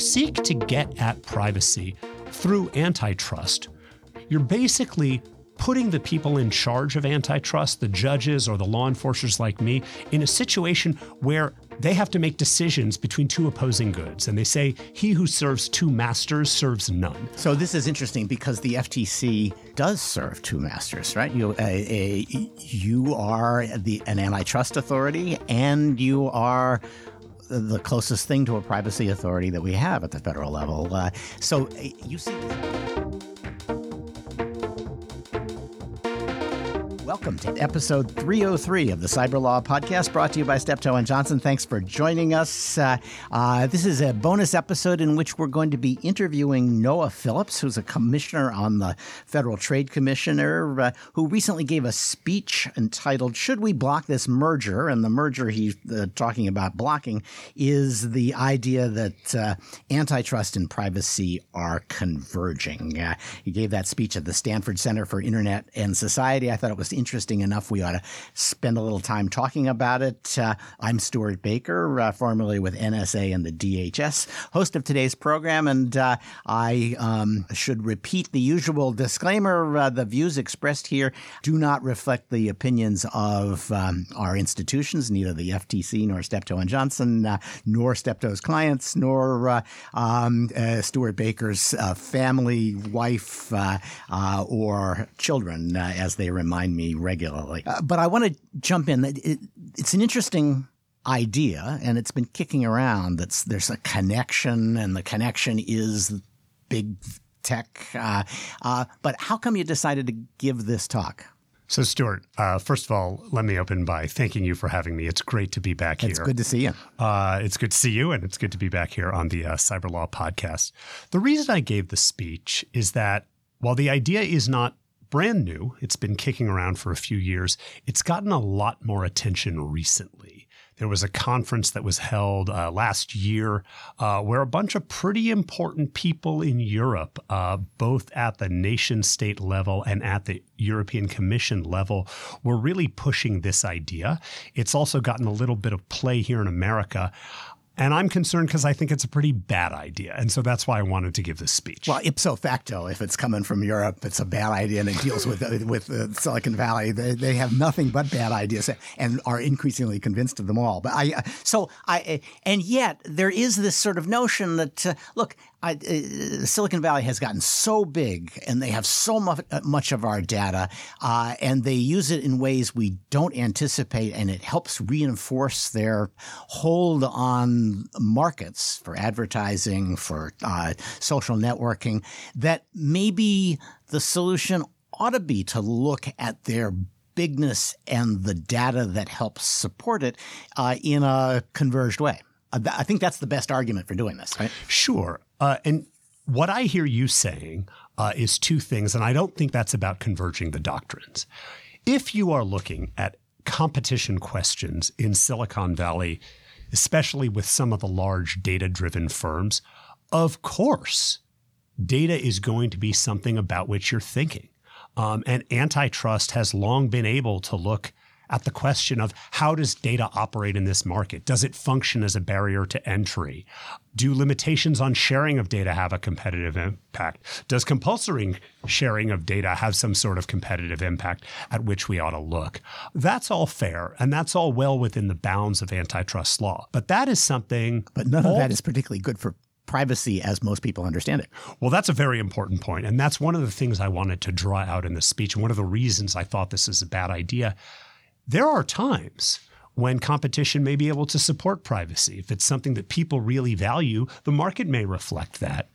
seek to get at privacy through antitrust, you're basically putting the people in charge of antitrust, the judges or the law enforcers like me, in a situation where they have to make decisions between two opposing goods. And they say, he who serves two masters serves none. So this is interesting because the FTC does serve two masters, right? You, a, you are the, an antitrust authority and you are the closest thing to a privacy authority that we have at the federal level. Uh, so you see. Welcome to episode 303 of the Cyberlaw Podcast, brought to you by Steptoe and Johnson. Thanks for joining us. Uh, uh, this is a bonus episode in which we're going to be interviewing Noah Phillips, who's a commissioner on the Federal Trade Commissioner, uh, who recently gave a speech entitled "Should We Block This Merger?" And the merger he's uh, talking about blocking is the idea that uh, antitrust and privacy are converging. Uh, he gave that speech at the Stanford Center for Internet and Society. I thought it was interesting enough, we ought to spend a little time talking about it. Uh, I'm Stewart Baker, uh, formerly with NSA and the DHS, host of today's program, and uh, I um, should repeat the usual disclaimer: uh, the views expressed here do not reflect the opinions of um, our institutions, neither the FTC nor Steptoe and Johnson, uh, nor Steptoe's clients, nor uh, um, Stewart Baker's family, wife, or children, as they remind me regularly. Uh, but I want to jump in. It, it's an interesting idea, and it's been kicking around. that there's a connection, and the connection is big tech. Uh, uh, but how come you decided to give this talk? So, Stewart, uh, first of all, let me open by thanking you for having me. It's great to be back here. It's good to see you. Uh, it's good to see you, and it's good to be back here on the uh, Cyberlaw podcast. The reason I gave the speech is that while the idea is not brand new. It's been kicking around for a few years. It's gotten a lot more attention recently. There was a conference that was held uh, last year uh, where a bunch of pretty important people in Europe, uh, both at the nation state level and at the European Commission level, were really pushing this idea. It's also gotten a little bit of play here in America. And I'm concerned because I think it's a pretty bad idea. And so that's why I wanted to give this speech. Well, ipso facto, if it's coming from Europe, it's a bad idea and it deals with, with uh, Silicon Valley. They, they have nothing but bad ideas and are increasingly convinced of them all. But I, uh, so I, and yet there is this sort of notion that, uh, look, I, uh, Silicon Valley has gotten so big and they have so much, uh, much of our data uh, and they use it in ways we don't anticipate and it helps reinforce their hold on markets for advertising, for uh, social networking, that maybe the solution ought to be to look at their bigness and the data that helps support it uh, in a converged way. Uh, I think that's the best argument for doing this, right? Sure. Uh, and what I hear you saying uh, is two things, and I don't think that's about converging the doctrines. If you are looking at competition questions in Silicon Valley, especially with some of the large data driven firms, of course, data is going to be something about which you're thinking. Um, and antitrust has long been able to look at the question of how does data operate in this market? Does it function as a barrier to entry? Do limitations on sharing of data have a competitive impact? Does compulsory sharing of data have some sort of competitive impact at which we ought to look? That's all fair, and that's all well within the bounds of antitrust law. But that is something. But none of that is particularly good for privacy as most people understand it. Well, that's a very important point. And that's one of the things I wanted to draw out in the speech. One of the reasons I thought this is a bad idea there are times when competition may be able to support privacy. If it's something that people really value, the market may reflect that.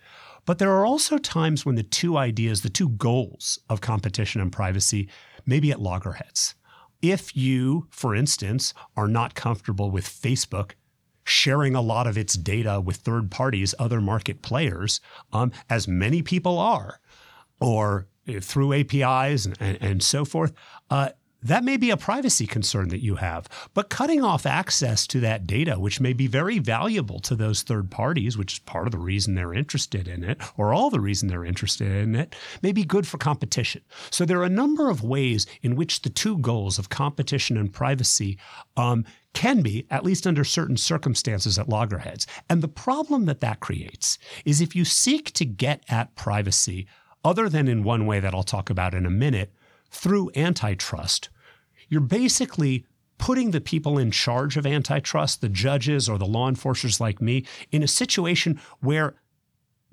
But there are also times when the two ideas, the two goals of competition and privacy may be at loggerheads. If you, for instance, are not comfortable with Facebook sharing a lot of its data with third parties, other market players, um, as many people are, or through APIs and, and, and so forth, uh, that may be a privacy concern that you have. But cutting off access to that data, which may be very valuable to those third parties, which is part of the reason they're interested in it, or all the reason they're interested in it, may be good for competition. So there are a number of ways in which the two goals of competition and privacy um, can be, at least under certain circumstances, at loggerheads. And the problem that that creates is if you seek to get at privacy, other than in one way that I'll talk about in a minute, through antitrust, you're basically putting the people in charge of antitrust, the judges or the law enforcers like me, in a situation where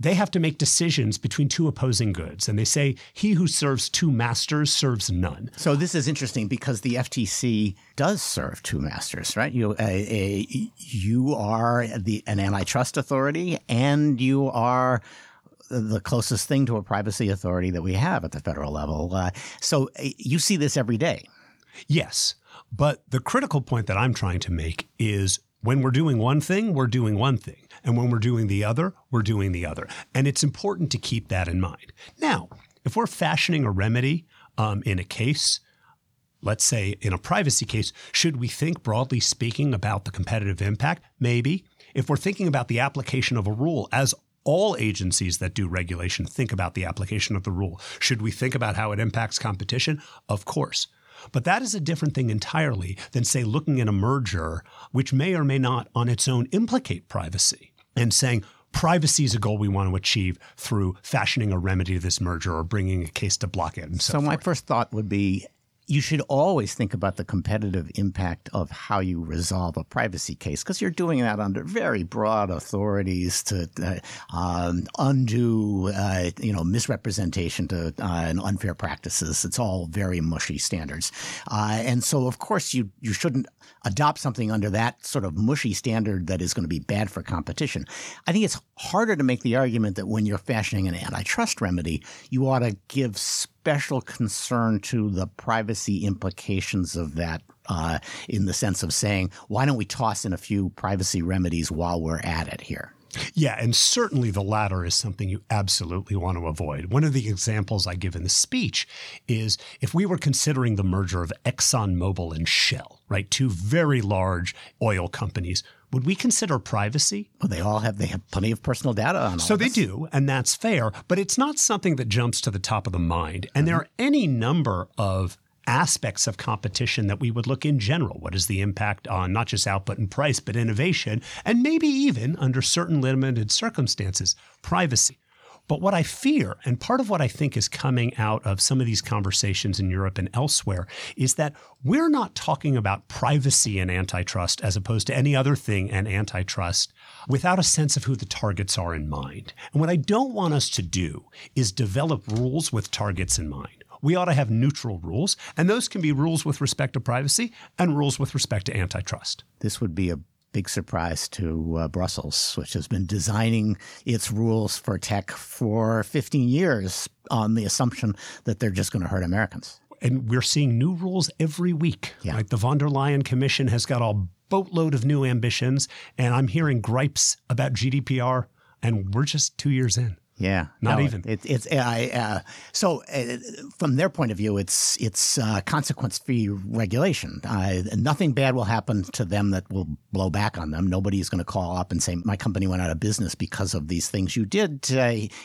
they have to make decisions between two opposing goods. And they say, he who serves two masters serves none. So this is interesting because the FTC does serve two masters, right? You, a, a, you are the, an antitrust authority and you are the closest thing to a privacy authority that we have at the federal level. Uh, so uh, you see this every day. Yes. But the critical point that I'm trying to make is when we're doing one thing, we're doing one thing. And when we're doing the other, we're doing the other. And it's important to keep that in mind. Now, if we're fashioning a remedy um, in a case, let's say in a privacy case, should we think broadly speaking about the competitive impact? Maybe. If we're thinking about the application of a rule, as all agencies that do regulation think about the application of the rule, should we think about how it impacts competition? Of course. But that is a different thing entirely than, say, looking at a merger, which may or may not on its own implicate privacy, and saying, privacy is a goal we want to achieve through fashioning a remedy to this merger or bringing a case to block it. so, so my first thought would be you should always think about the competitive impact of how you resolve a privacy case because you're doing that under very broad authorities to uh, um, undo, uh, you know, misrepresentation to uh, and unfair practices. It's all very mushy standards, uh, and so of course you you shouldn't adopt something under that sort of mushy standard that is going to be bad for competition. I think it's harder to make the argument that when you're fashioning an antitrust remedy, you ought to give special concern to the privacy implications of that uh, in the sense of saying, why don't we toss in a few privacy remedies while we're at it here? Yeah, and certainly the latter is something you absolutely want to avoid. One of the examples I give in the speech is if we were considering the merger of ExxonMobil and Shell, right, two very large oil companies would we consider privacy? Well, they all have they have plenty of personal data on. So they do, and that's fair. But it's not something that jumps to the top of the mind. And mm-hmm. there are any number of aspects of competition that we would look in general. What is the impact on not just output and price, but innovation, and maybe even under certain limited circumstances, privacy. But what I fear, and part of what I think is coming out of some of these conversations in Europe and elsewhere, is that we're not talking about privacy and antitrust as opposed to any other thing and antitrust without a sense of who the targets are in mind. And what I don't want us to do is develop rules with targets in mind. We ought to have neutral rules, and those can be rules with respect to privacy and rules with respect to antitrust. This would be a big surprise to uh, Brussels, which has been designing its rules for tech for 15 years on the assumption that they're just going to hurt Americans. And we're seeing new rules every week. Yeah. Like the von der Leyen Commission has got a boatload of new ambitions, and I'm hearing gripes about GDPR, and we're just two years in. Yeah, not no, even. It, it's I, uh, so uh, from their point of view, it's it's uh, consequence free regulation. Uh, nothing bad will happen to them that will blow back on them. Nobody is going to call up and say my company went out of business because of these things you did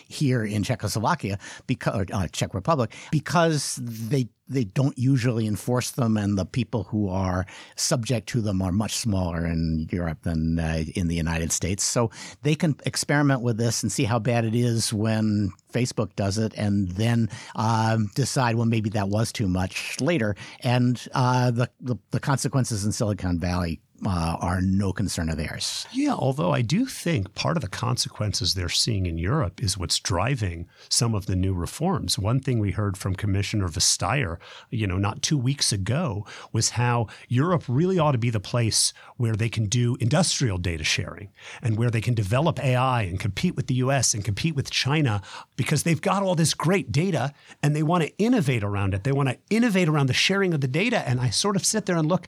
here in Czechoslovakia, because or, uh, Czech Republic, because they they don't usually enforce them, and the people who are subject to them are much smaller in Europe than uh, in the United States. So they can experiment with this and see how bad it is when Facebook does it, and then um, decide, well, maybe that was too much later. And uh, the, the the consequences in Silicon Valley uh, are no concern of theirs. Yeah, although I do think part of the consequences they're seeing in Europe is what's driving some of the new reforms. One thing we heard from Commissioner Vestager, you know, not two weeks ago, was how Europe really ought to be the place where they can do industrial data sharing and where they can develop AI and compete with the US and compete with China because they've got all this great data and they want to innovate around it. They want to innovate around the sharing of the data. And I sort of sit there and look,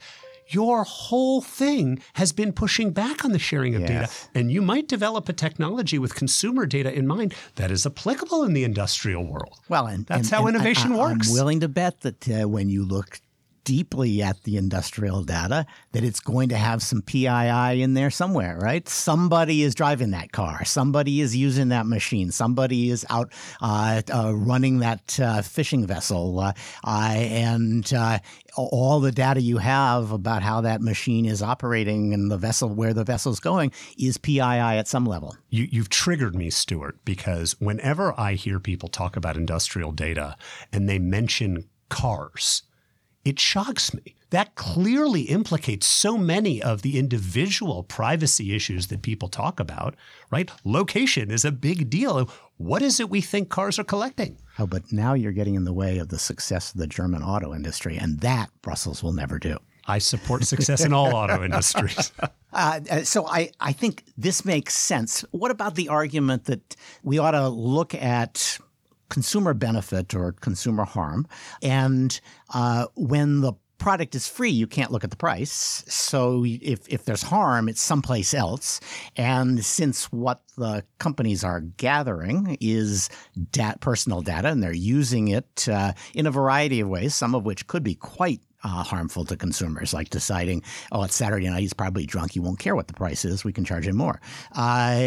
your whole thing has been pushing back on the sharing of yes. data. And you might develop a technology with consumer data in mind that is applicable in the industrial world. Well, and that's and, how and innovation I, works. I'm willing to bet that uh, when you look deeply at the industrial data that it's going to have some PII in there somewhere, right? Somebody is driving that car. Somebody is using that machine. Somebody is out uh, uh, running that uh, fishing vessel. Uh, and uh, all the data you have about how that machine is operating and the vessel, where the vessel's going, is PII at some level. You, you've triggered me, Stewart, because whenever I hear people talk about industrial data and they mention cars, it shocks me. That clearly implicates so many of the individual privacy issues that people talk about, right? Location is a big deal. What is it we think cars are collecting? Oh, but now you're getting in the way of the success of the German auto industry, and that Brussels will never do. I support success in all auto industries. Uh, uh, so I, I think this makes sense. What about the argument that we ought to look at consumer benefit or consumer harm. And uh, when the product is free, you can't look at the price. So if, if there's harm, it's someplace else. And since what the companies are gathering is dat- personal data and they're using it uh, in a variety of ways, some of which could be quite uh, harmful to consumers, like deciding, oh, it's Saturday night, he's probably drunk, he won't care what the price is, we can charge him more. Uh,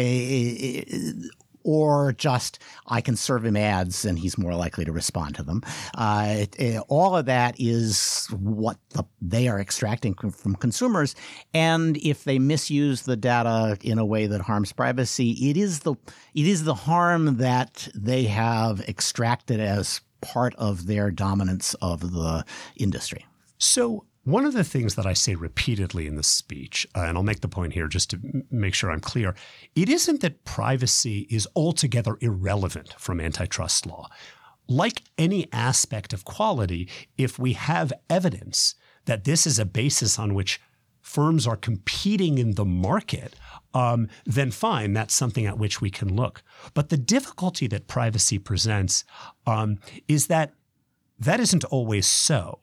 or just I can serve him ads and he's more likely to respond to them. Uh, it, it, all of that is what the, they are extracting from consumers. And if they misuse the data in a way that harms privacy, it is the it is the harm that they have extracted as part of their dominance of the industry. So one of the things that I say repeatedly in the speech, uh, and I'll make the point here just to m- make sure I'm clear, it isn't that privacy is altogether irrelevant from antitrust law. Like any aspect of quality, if we have evidence that this is a basis on which firms are competing in the market, um, then fine, that's something at which we can look. But the difficulty that privacy presents um, is that that isn't always so.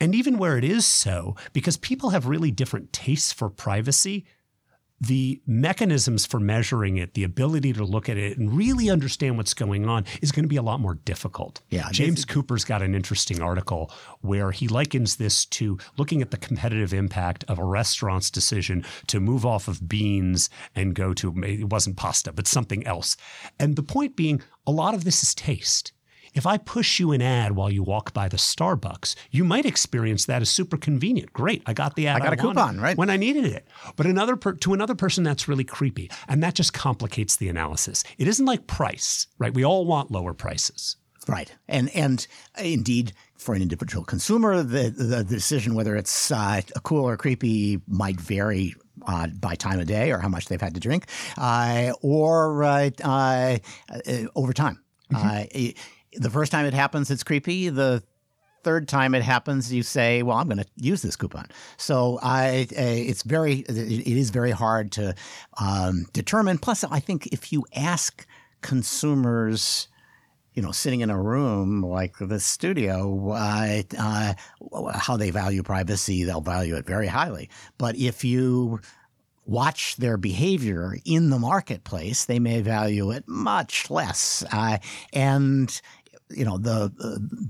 And even where it is so, because people have really different tastes for privacy, the mechanisms for measuring it, the ability to look at it and really understand what's going on is going to be a lot more difficult. Yeah, James Cooper's got an interesting article where he likens this to looking at the competitive impact of a restaurant's decision to move off of beans and go to it wasn't pasta, but something else. And the point being, a lot of this is taste. If I push you an ad while you walk by the Starbucks, you might experience that as super convenient. Great, I got the ad. I got I a coupon, right? When I needed it. But another per- to another person, that's really creepy, and that just complicates the analysis. It isn't like price, right? We all want lower prices. Right, and and indeed, for an individual consumer, the the decision whether it's uh, cool or creepy might vary uh, by time of day or how much they've had to drink, uh, or uh, uh, over time. Mm-hmm. The first time it happens, it's creepy. The third time it happens, you say, "Well, I'm going to use this coupon." So I, it's very, it is very hard to um, determine. Plus, I think if you ask consumers, you know, sitting in a room like the studio, uh, uh, how they value privacy, they'll value it very highly. But if you watch their behavior in the marketplace, they may value it much less. Uh, and you know, the,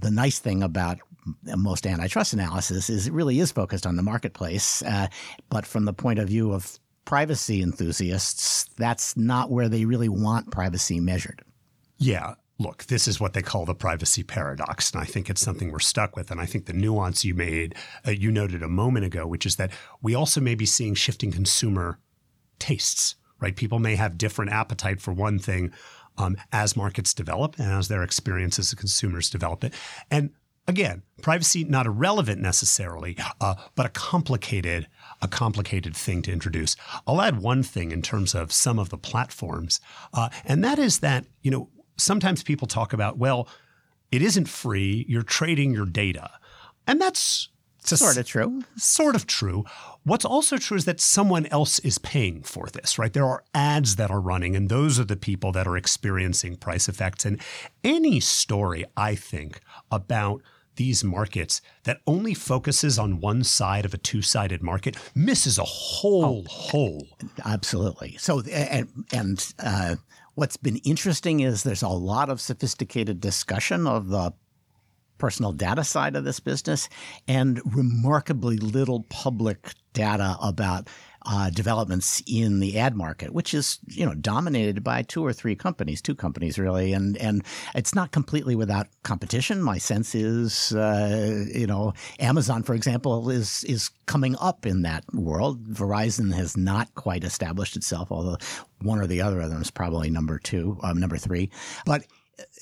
the nice thing about most antitrust analysis is it really is focused on the marketplace, uh, but from the point of view of privacy enthusiasts, that's not where they really want privacy measured. Yeah. Look, this is what they call the privacy paradox, and I think it's something we're stuck with. And I think the nuance you made, uh, you noted a moment ago, which is that we also may be seeing shifting consumer tastes. Right? People may have different appetite for one thing um, as markets develop and as their experiences as consumers develop it. And again, privacy not irrelevant necessarily, uh, but a complicated a complicated thing to introduce. I'll add one thing in terms of some of the platforms, uh, and that is that you know sometimes people talk about well, it isn't free. You're trading your data, and that's sort of true. Sort of true. What's also true is that someone else is paying for this, right? There are ads that are running, and those are the people that are experiencing price effects. And any story, I think, about these markets that only focuses on one side of a two-sided market misses a whole oh, whole. Absolutely. So and and uh, what's been interesting is there's a lot of sophisticated discussion of the personal data side of this business and remarkably little public data about uh, developments in the ad market, which is you know dominated by two or three companies, two companies really, and and it's not completely without competition. My sense is, uh, you know, Amazon, for example, is is coming up in that world. Verizon has not quite established itself, although one or the other of them is probably number two, um, number three, but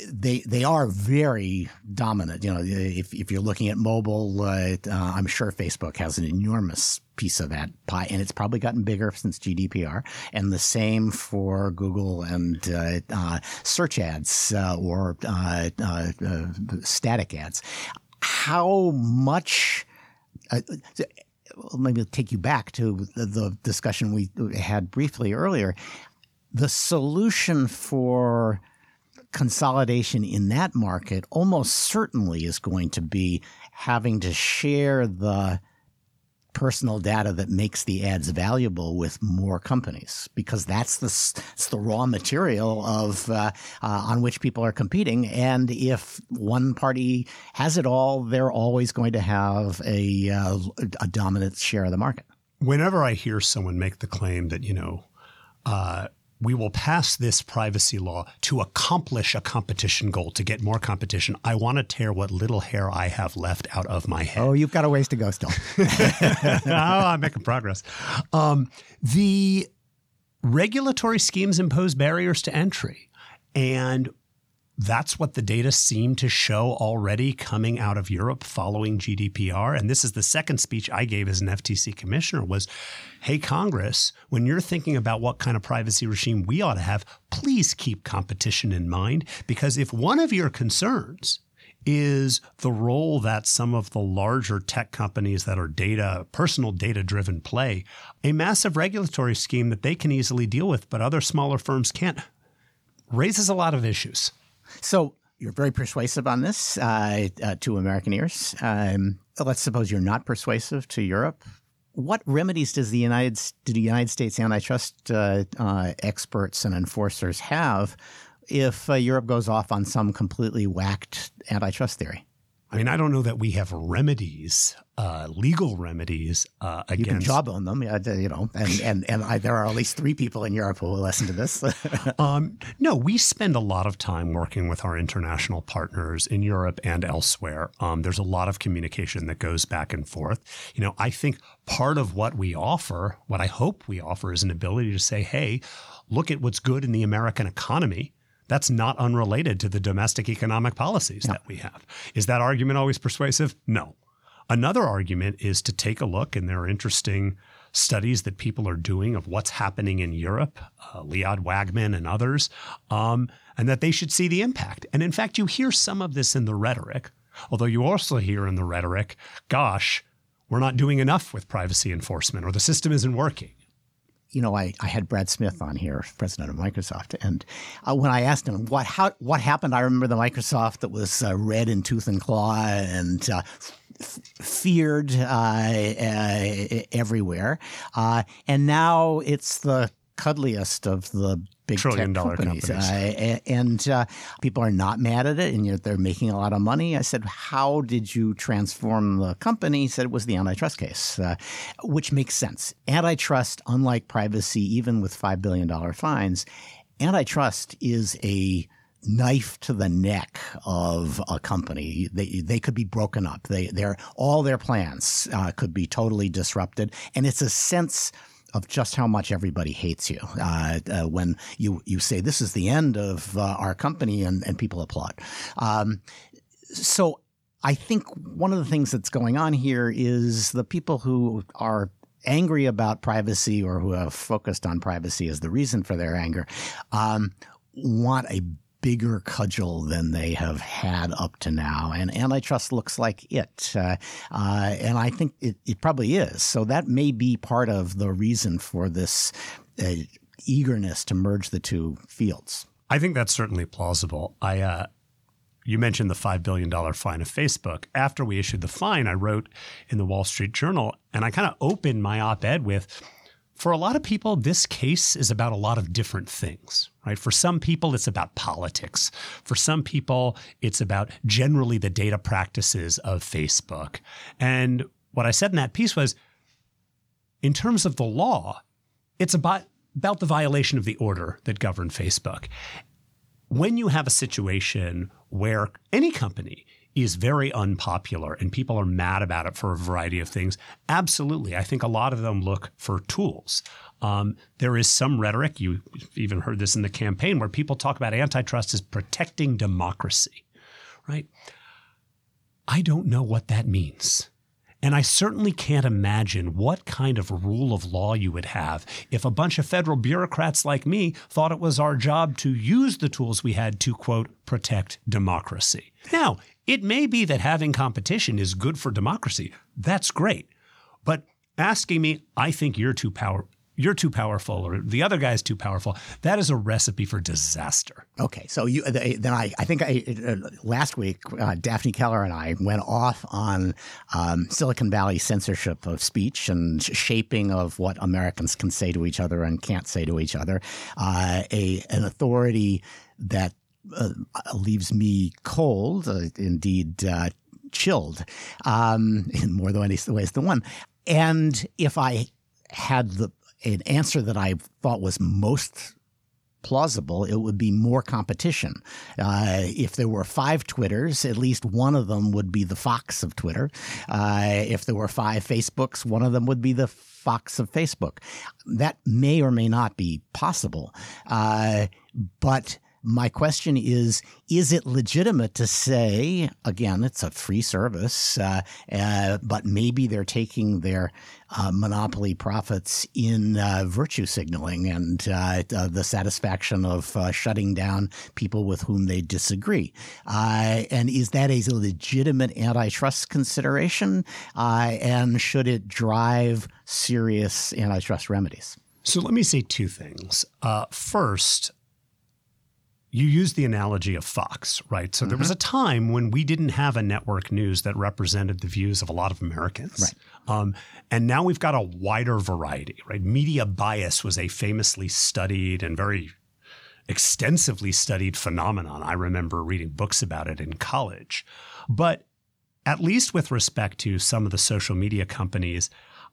they they are very dominant. You know, if if you're looking at mobile, uh, uh, I'm sure Facebook has an enormous piece of that pie, and it's probably gotten bigger since GDPR. And the same for Google and uh, uh search ads uh, or uh, static ads. How much? maybe take you back to the discussion we had briefly earlier. The solution for consolidation in that market almost certainly is going to be having to share the personal data that makes the ads valuable with more companies because that's the it's the raw material of uh, uh, on which people are competing. And if one party has it all they're always going to have a uh, a dominant share of the market. Whenever i hear someone make the claim that you know uh, we will pass this privacy law to accomplish a competition goal, to get more competition. I want to tear what little hair I have left out of my head. Oh, you've got a ways to go still. oh, I'm making progress. Um, the regulatory schemes impose barriers to entry. And that's what the data seem to show already coming out of Europe following GDPR. And this is the second speech I gave as an FTC commissioner was, hey, Congress, when you're thinking about what kind of privacy regime we ought to have, please keep competition in mind. Because if one of your concerns is the role that some of the larger tech companies that are data, personal data driven play, a massive regulatory scheme that they can easily deal with, but other smaller firms can't, raises a lot of issues. So you're very persuasive on this uh, uh, to American ears. Um, let's suppose you're not persuasive to Europe. What remedies does the United do the United States antitrust uh, uh experts and enforcers have if uh, Europe goes off on some completely whacked antitrust theory? I mean, I don't know that we have remedies, uh, legal remedies uh, against. You can jawbone them, you know, and and and I, there are at least three people in Europe who will listen to this. um, no, we spend a lot of time working with our international partners in Europe and elsewhere. Um, there's a lot of communication that goes back and forth. You know, I think part of what we offer, what I hope we offer, is an ability to say, "Hey, look at what's good in the American economy." That's not unrelated to the domestic economic policies that we have. Is that argument always persuasive? No. Another argument is to take a look, and there are interesting studies that people are doing of what's happening in Europe, uh, Liad Wagman and others, um, and that they should see the impact. And in fact, you hear some of this in the rhetoric, although you also hear in the rhetoric, gosh, we're not doing enough with privacy enforcement or the system isn't working you know, I, I had Brad Smith on here, president of Microsoft, and uh, when I asked him what how what happened, I remember the Microsoft that was uh, red in tooth and claw and uh, f- feared uh, everywhere, uh, and now it's the cuddliest of the big trillion dollar companies, companies. Uh, and uh, people are not mad at it, and you know, they're making a lot of money. I said, "How did you transform the company?" He said, "It was the antitrust case, uh, which makes sense. Antitrust, unlike privacy, even with five billion dollar fines, antitrust is a knife to the neck of a company. They they could be broken up. They their all their plans uh, could be totally disrupted, and it's a sense." Of just how much everybody hates you uh, uh, when you you say this is the end of uh, our company and, and people applaud. Um, so I think one of the things that's going on here is the people who are angry about privacy or who have focused on privacy as the reason for their anger um, want a bigger cudgel than they have had up to now. And antitrust looks like it. Uh, uh, and I think it, it, probably is. So that may be part of the reason for this uh, eagerness to merge the two fields. I think that's certainly plausible. I, uh, you mentioned the $5 billion fine of Facebook. After we issued the fine, I wrote in the Wall Street Journal and I kind of opened my op ed with for a lot of people, this case is about a lot of different things, right? For some people, it's about politics. For some people, it's about generally the data practices of Facebook. And what I said in that piece was in terms of the law, it's about, about the violation of the order that governed Facebook. When you have a situation where any company is very unpopular and people are mad about it for a variety of things. Absolutely. I think a lot of them look for tools. Um, there is some rhetoric, you even heard this in the campaign, where people talk about antitrust as protecting democracy, right? I don't know what that means. And I certainly can't imagine what kind of rule of law you would have if a bunch of federal bureaucrats like me thought it was our job to use the tools we had to, quote, protect democracy. Now, it may be that having competition is good for democracy. That's great. But asking me, I think you're too power you're too powerful or the other guy's too powerful that is a recipe for disaster okay so you then i, I think I, uh, last week uh, daphne keller and i went off on um, silicon valley censorship of speech and shaping of what americans can say to each other and can't say to each other uh, a an authority that leaves me cold, uh, indeed uh, chilled, um, in more than any ways than one. And if I had the an answer that I thought was most plausible, it would be more competition. Uh, if there were five Twitters, at least one of them would be the Fox of Twitter. Uh, if there were five Facebooks, one of them would be the Fox of Facebook. That may or may not be possible. Uh, but my question is Is it legitimate to say, again, it's a free service, uh, uh, but maybe they're taking their uh, monopoly profits in uh, virtue signaling and uh, uh, the satisfaction of shutting down people with whom they disagree? and is that a legitimate antitrust consideration? and should it drive serious antitrust remedies? So let me say two things. first, you used the analogy of Fox, right? So mm-hmm. there was mm-hmm. a time when we didn't have a network news that represented the views of a lot of Americans. Right. Um, and now we've got a wider variety, right? Media bias was a famously studied and very extensively studied phenomenon. I remember reading books about it in college. But at least with respect to some of the social media companies,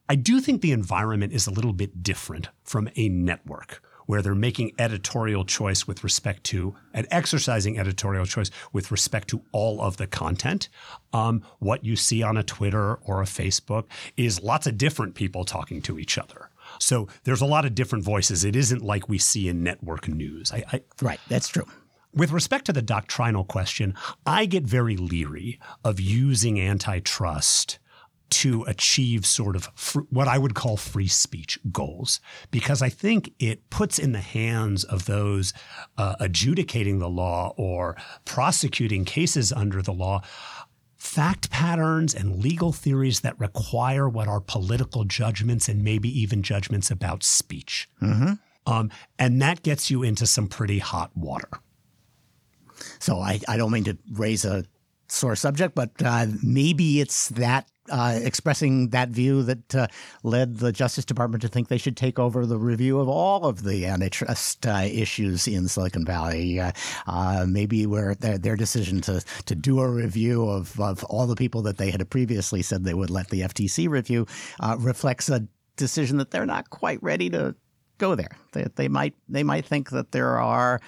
I do think the environment is a little bit different from a network where they're making editorial choice with respect to and exercising editorial choice with respect to all of the content. Um, what you see on a Twitter or a Facebook is lots of different people talking to each other. So there's a lot of different voices. It isn't like we see in network news. I, I, right, that's true. With respect to the doctrinal question, I get very leery of using antitrust to achieve sort of fr- what I would call free speech goals, because I think it puts in the hands of those uh, adjudicating the law or prosecuting cases under the law fact patterns and legal theories that require what are political judgments and maybe even judgments about speech. Mm-hmm. Um, and that gets you into some pretty hot water. So I, I don't mean to raise a sore subject, but uh, maybe it's that uh, expressing that view that uh, led the Justice Department to think they should take over the review of all of the antitrust uh, issues in Silicon Valley. Uh, uh, maybe where their, their, decision to to do a review of, of all the people that they had previously said they would let the FTC review uh, reflects a decision that they're not quite ready to go there. They, they might they might think that there are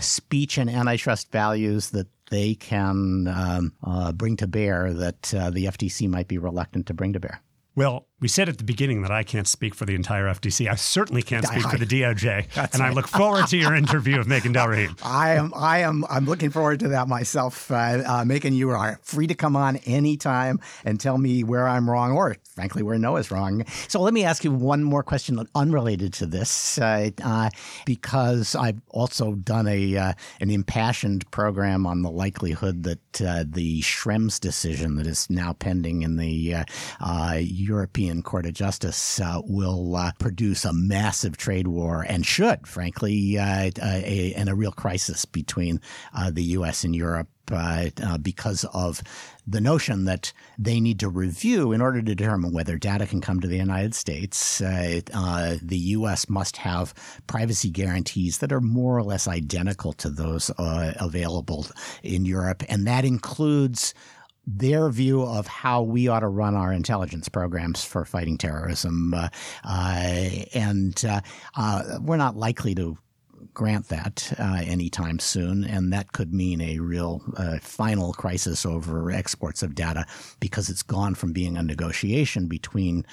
speech and antitrust values that they can um, uh, bring to bear that uh, the FTC might be reluctant to bring to bear. Well, we said at the beginning that I can't speak for the entire FTC. I certainly can't speak for the DOJ, and right. I look forward to your interview of Makan Delrahim. I am, I am, I'm looking forward to that myself. Uh, uh, Megan, you are free to come on anytime and tell me where I'm wrong, or frankly, where Noah's wrong. So let me ask you one more question unrelated to this, uh, uh because I've also done a uh, an impassioned program on the likelihood that uh, the Schrems decision that is now pending in the European European Court of Justice uh, will uh, produce a massive trade war and should, frankly, uh, a, and a real crisis between the U.S. and Europe uh, because of the notion that they need to review in order to determine whether data can come to the United States. Uh, the U.S. must have privacy guarantees that are more or less identical to those available in Europe, and that includes their view of how we ought to run our intelligence programs for fighting terrorism. Uh, uh, and uh, we're not likely to grant that uh, anytime soon, and that could mean a real uh, final crisis over exports of data because it's gone from being a negotiation between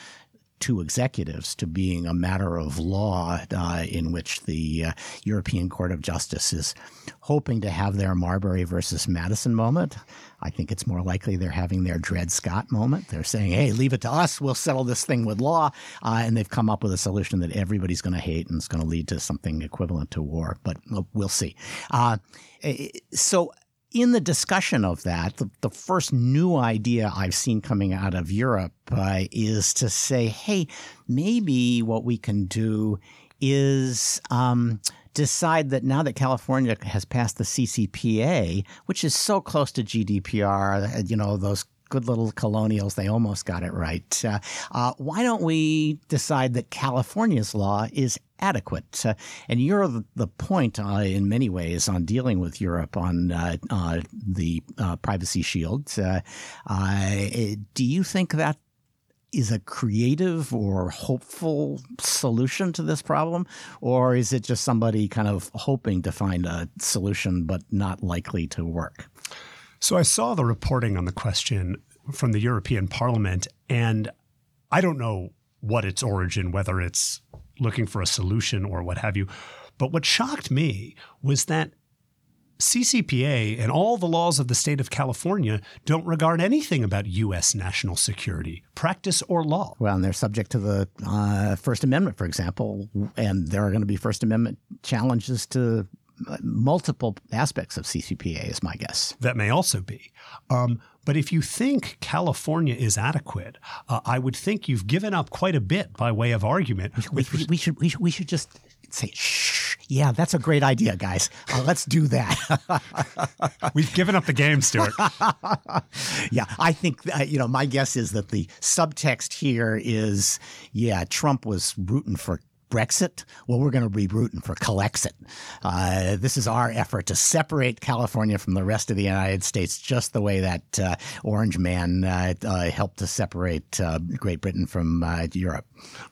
two executives to being a matter of law uh, in which the uh, European Court of Justice is hoping to have their Marbury versus Madison moment. I think it's more likely they're having their Dred Scott moment. They're saying, hey, leave it to us. We'll settle this thing with law. Uh, and they've come up with a solution that everybody's going to hate and it's going to lead to something equivalent to war. But we'll see. Uh, eh, so in the discussion of that, the, the, first new idea I've seen coming out of Europe uh, is to say, hey, maybe what we can do is um, decide that now that California has passed the CCPA, which is so close to GDPR, you know, those good little colonials, they almost got it right. Uh, uh, why don't we decide that California's law is adequate? Uh, and you're the, the point uh, in many ways on dealing with Europe on uh, uh, the privacy shield. do you think that is a creative or hopeful solution to this problem? Or is it just somebody kind of hoping to find a solution but not likely to work? So I saw the reporting on the question from the European Parliament, and I don't know what its origin, whether it's looking for a solution or what have you. But what shocked me was that CCPA and all the laws of the state of California don't regard anything about U.S. national security, practice, or law. Well, and they're subject to the uh, First Amendment, for example, and there are going to be First Amendment challenges to multiple aspects of CCPA, is my guess. That may also be. Um, but if you think California is adequate, uh, I would think you've given up quite a bit by way of argument. We, we, we, should, we, should, we should just say, shh, yeah, that's a great idea, guys. Uh, let's do that. We've given up the game, Stewart. yeah, I think, uh, you know, my guess is that the subtext here is, yeah, Trump was rooting for Brexit? Well, we're going to be rooting for Calexit. Uh, this is our effort to separate California from the rest of the United States, just the way that uh, Orange Man uh, uh helped to separate uh, Great Britain from uh, Europe.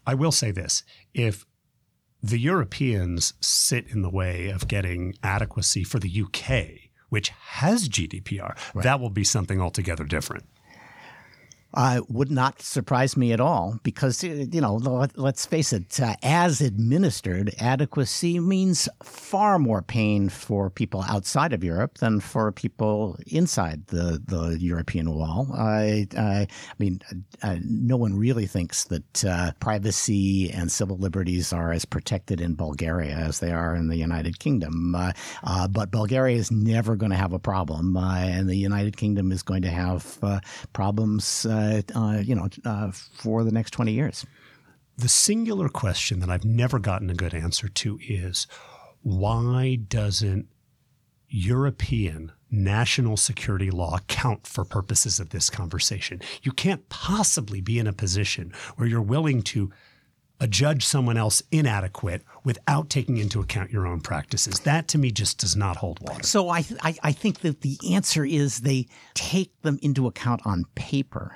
I will say this: if the Europeans sit in the way of getting adequacy for the UK, which has GDPR, right. that will be something altogether different uh, would not surprise me at all because, uh, you know, let's face it, uh, as administered, adequacy means far more pain for people outside of Europe than for people inside the, the European wall. I, I mean, uh, no one really thinks that uh, privacy and civil liberties are as protected in Bulgaria as they are in the United Kingdom. Uh, but Bulgaria is never going to have a problem, and the United Kingdom is going to have problems uh, uh, you know, uh, for the next 20 years. The singular question that I've never gotten a good answer to is why doesn't European national security law count for purposes of this conversation? You can't possibly be in a position where you're willing to adjudge someone else inadequate without taking into account your own practices. That to me just does not hold water. So I, I, I think that the answer is they take them into account on paper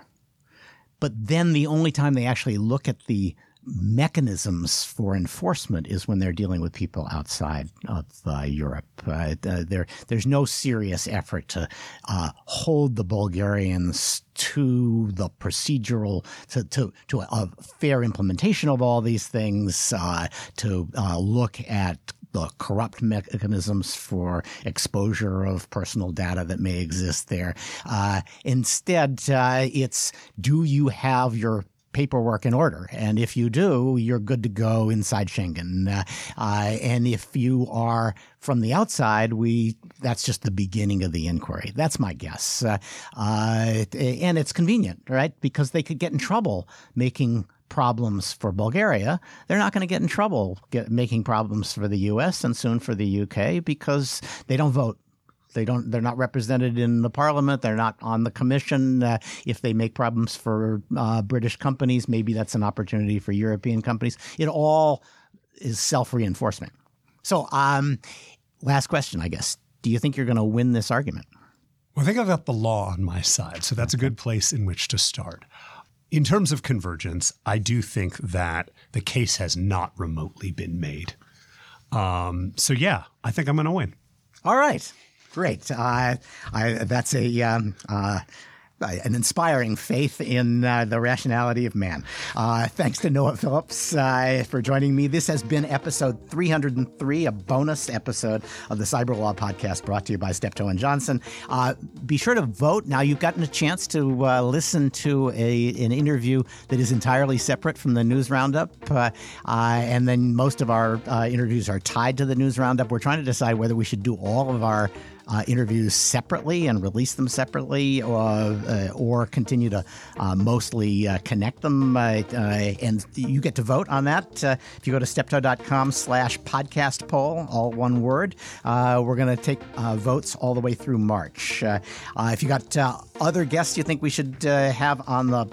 but then the only time they actually look at the mechanisms for enforcement is when they're dealing with people outside of uh, Europe. Uh, uh, there, there's no serious effort to uh, hold the Bulgarians to the procedural, to, to, to a fair implementation of all these things, uh, to uh, look at the corrupt mechanisms for exposure of personal data that may exist there. Uh, instead, uh, it's do you have your paperwork in order. And if you do, you're good to go inside Schengen. Uh, uh, and if you are from the outside, we that's just the beginning of the inquiry. That's my guess. Uh, uh and it's convenient, right? Because they could get in trouble making problems for Bulgaria, they're not going to get in trouble get, making problems for the U.S. and soon for the UK because they don't vote. They don't. They're not represented in the parliament. They're not on the commission. Uh, if they make problems for uh, British companies, maybe that's an opportunity for European companies. It all is self reinforcement. So, um, last question, I guess. Do you think you're going to win this argument? Well, I think I've got the law on my side, so that's a good place in which to start. In terms of convergence, I do think that the case has not remotely been made. Um, so yeah, I think I'm going to win. All right, great. Uh, I, that's a um, uh, an inspiring faith in uh, the rationality of man. Uh, thanks to Noah Phillips uh, for joining me. This has been episode 303, a bonus episode of the Cyberlaw Podcast brought to you by Steptoe and Johnson. Uh, be sure to vote. Now you've gotten a chance to uh, listen to a, an interview that is entirely separate from the news roundup. Uh, and then most of our interviews are tied to the news roundup. We're trying to decide whether we should do all of our uh, interviews separately and release them separately, or, uh, or continue to uh, mostly uh, connect them. Uh, uh, and you get to vote on that. Uh, if you go to steptoe.com slash podcast poll, all one word, we're going to take votes all the way through March. if you got other guests you think we should have on the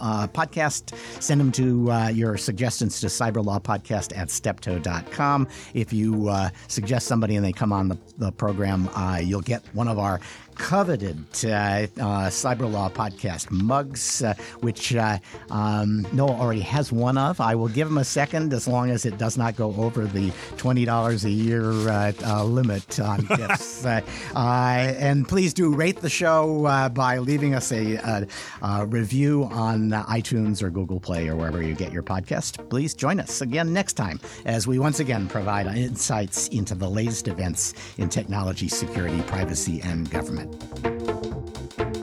uh, podcast, send them to uh, your suggestions to cyberlawpodcast at steptoe.com. If you uh, suggest somebody and they come on the, the program, uh, you'll get one of our coveted uh, uh, Cyberlaw podcast mugs, uh, which uh, um, Noah already has one of. I will give him a second as long as it does not go over the $20 a year uh, uh, limit on gifts. and please do rate the show by leaving us a, a, a review on iTunes or Google Play or wherever you get your podcast. Please join us again next time as we once again provide insights into the latest events in technology, security, privacy, and government. うん。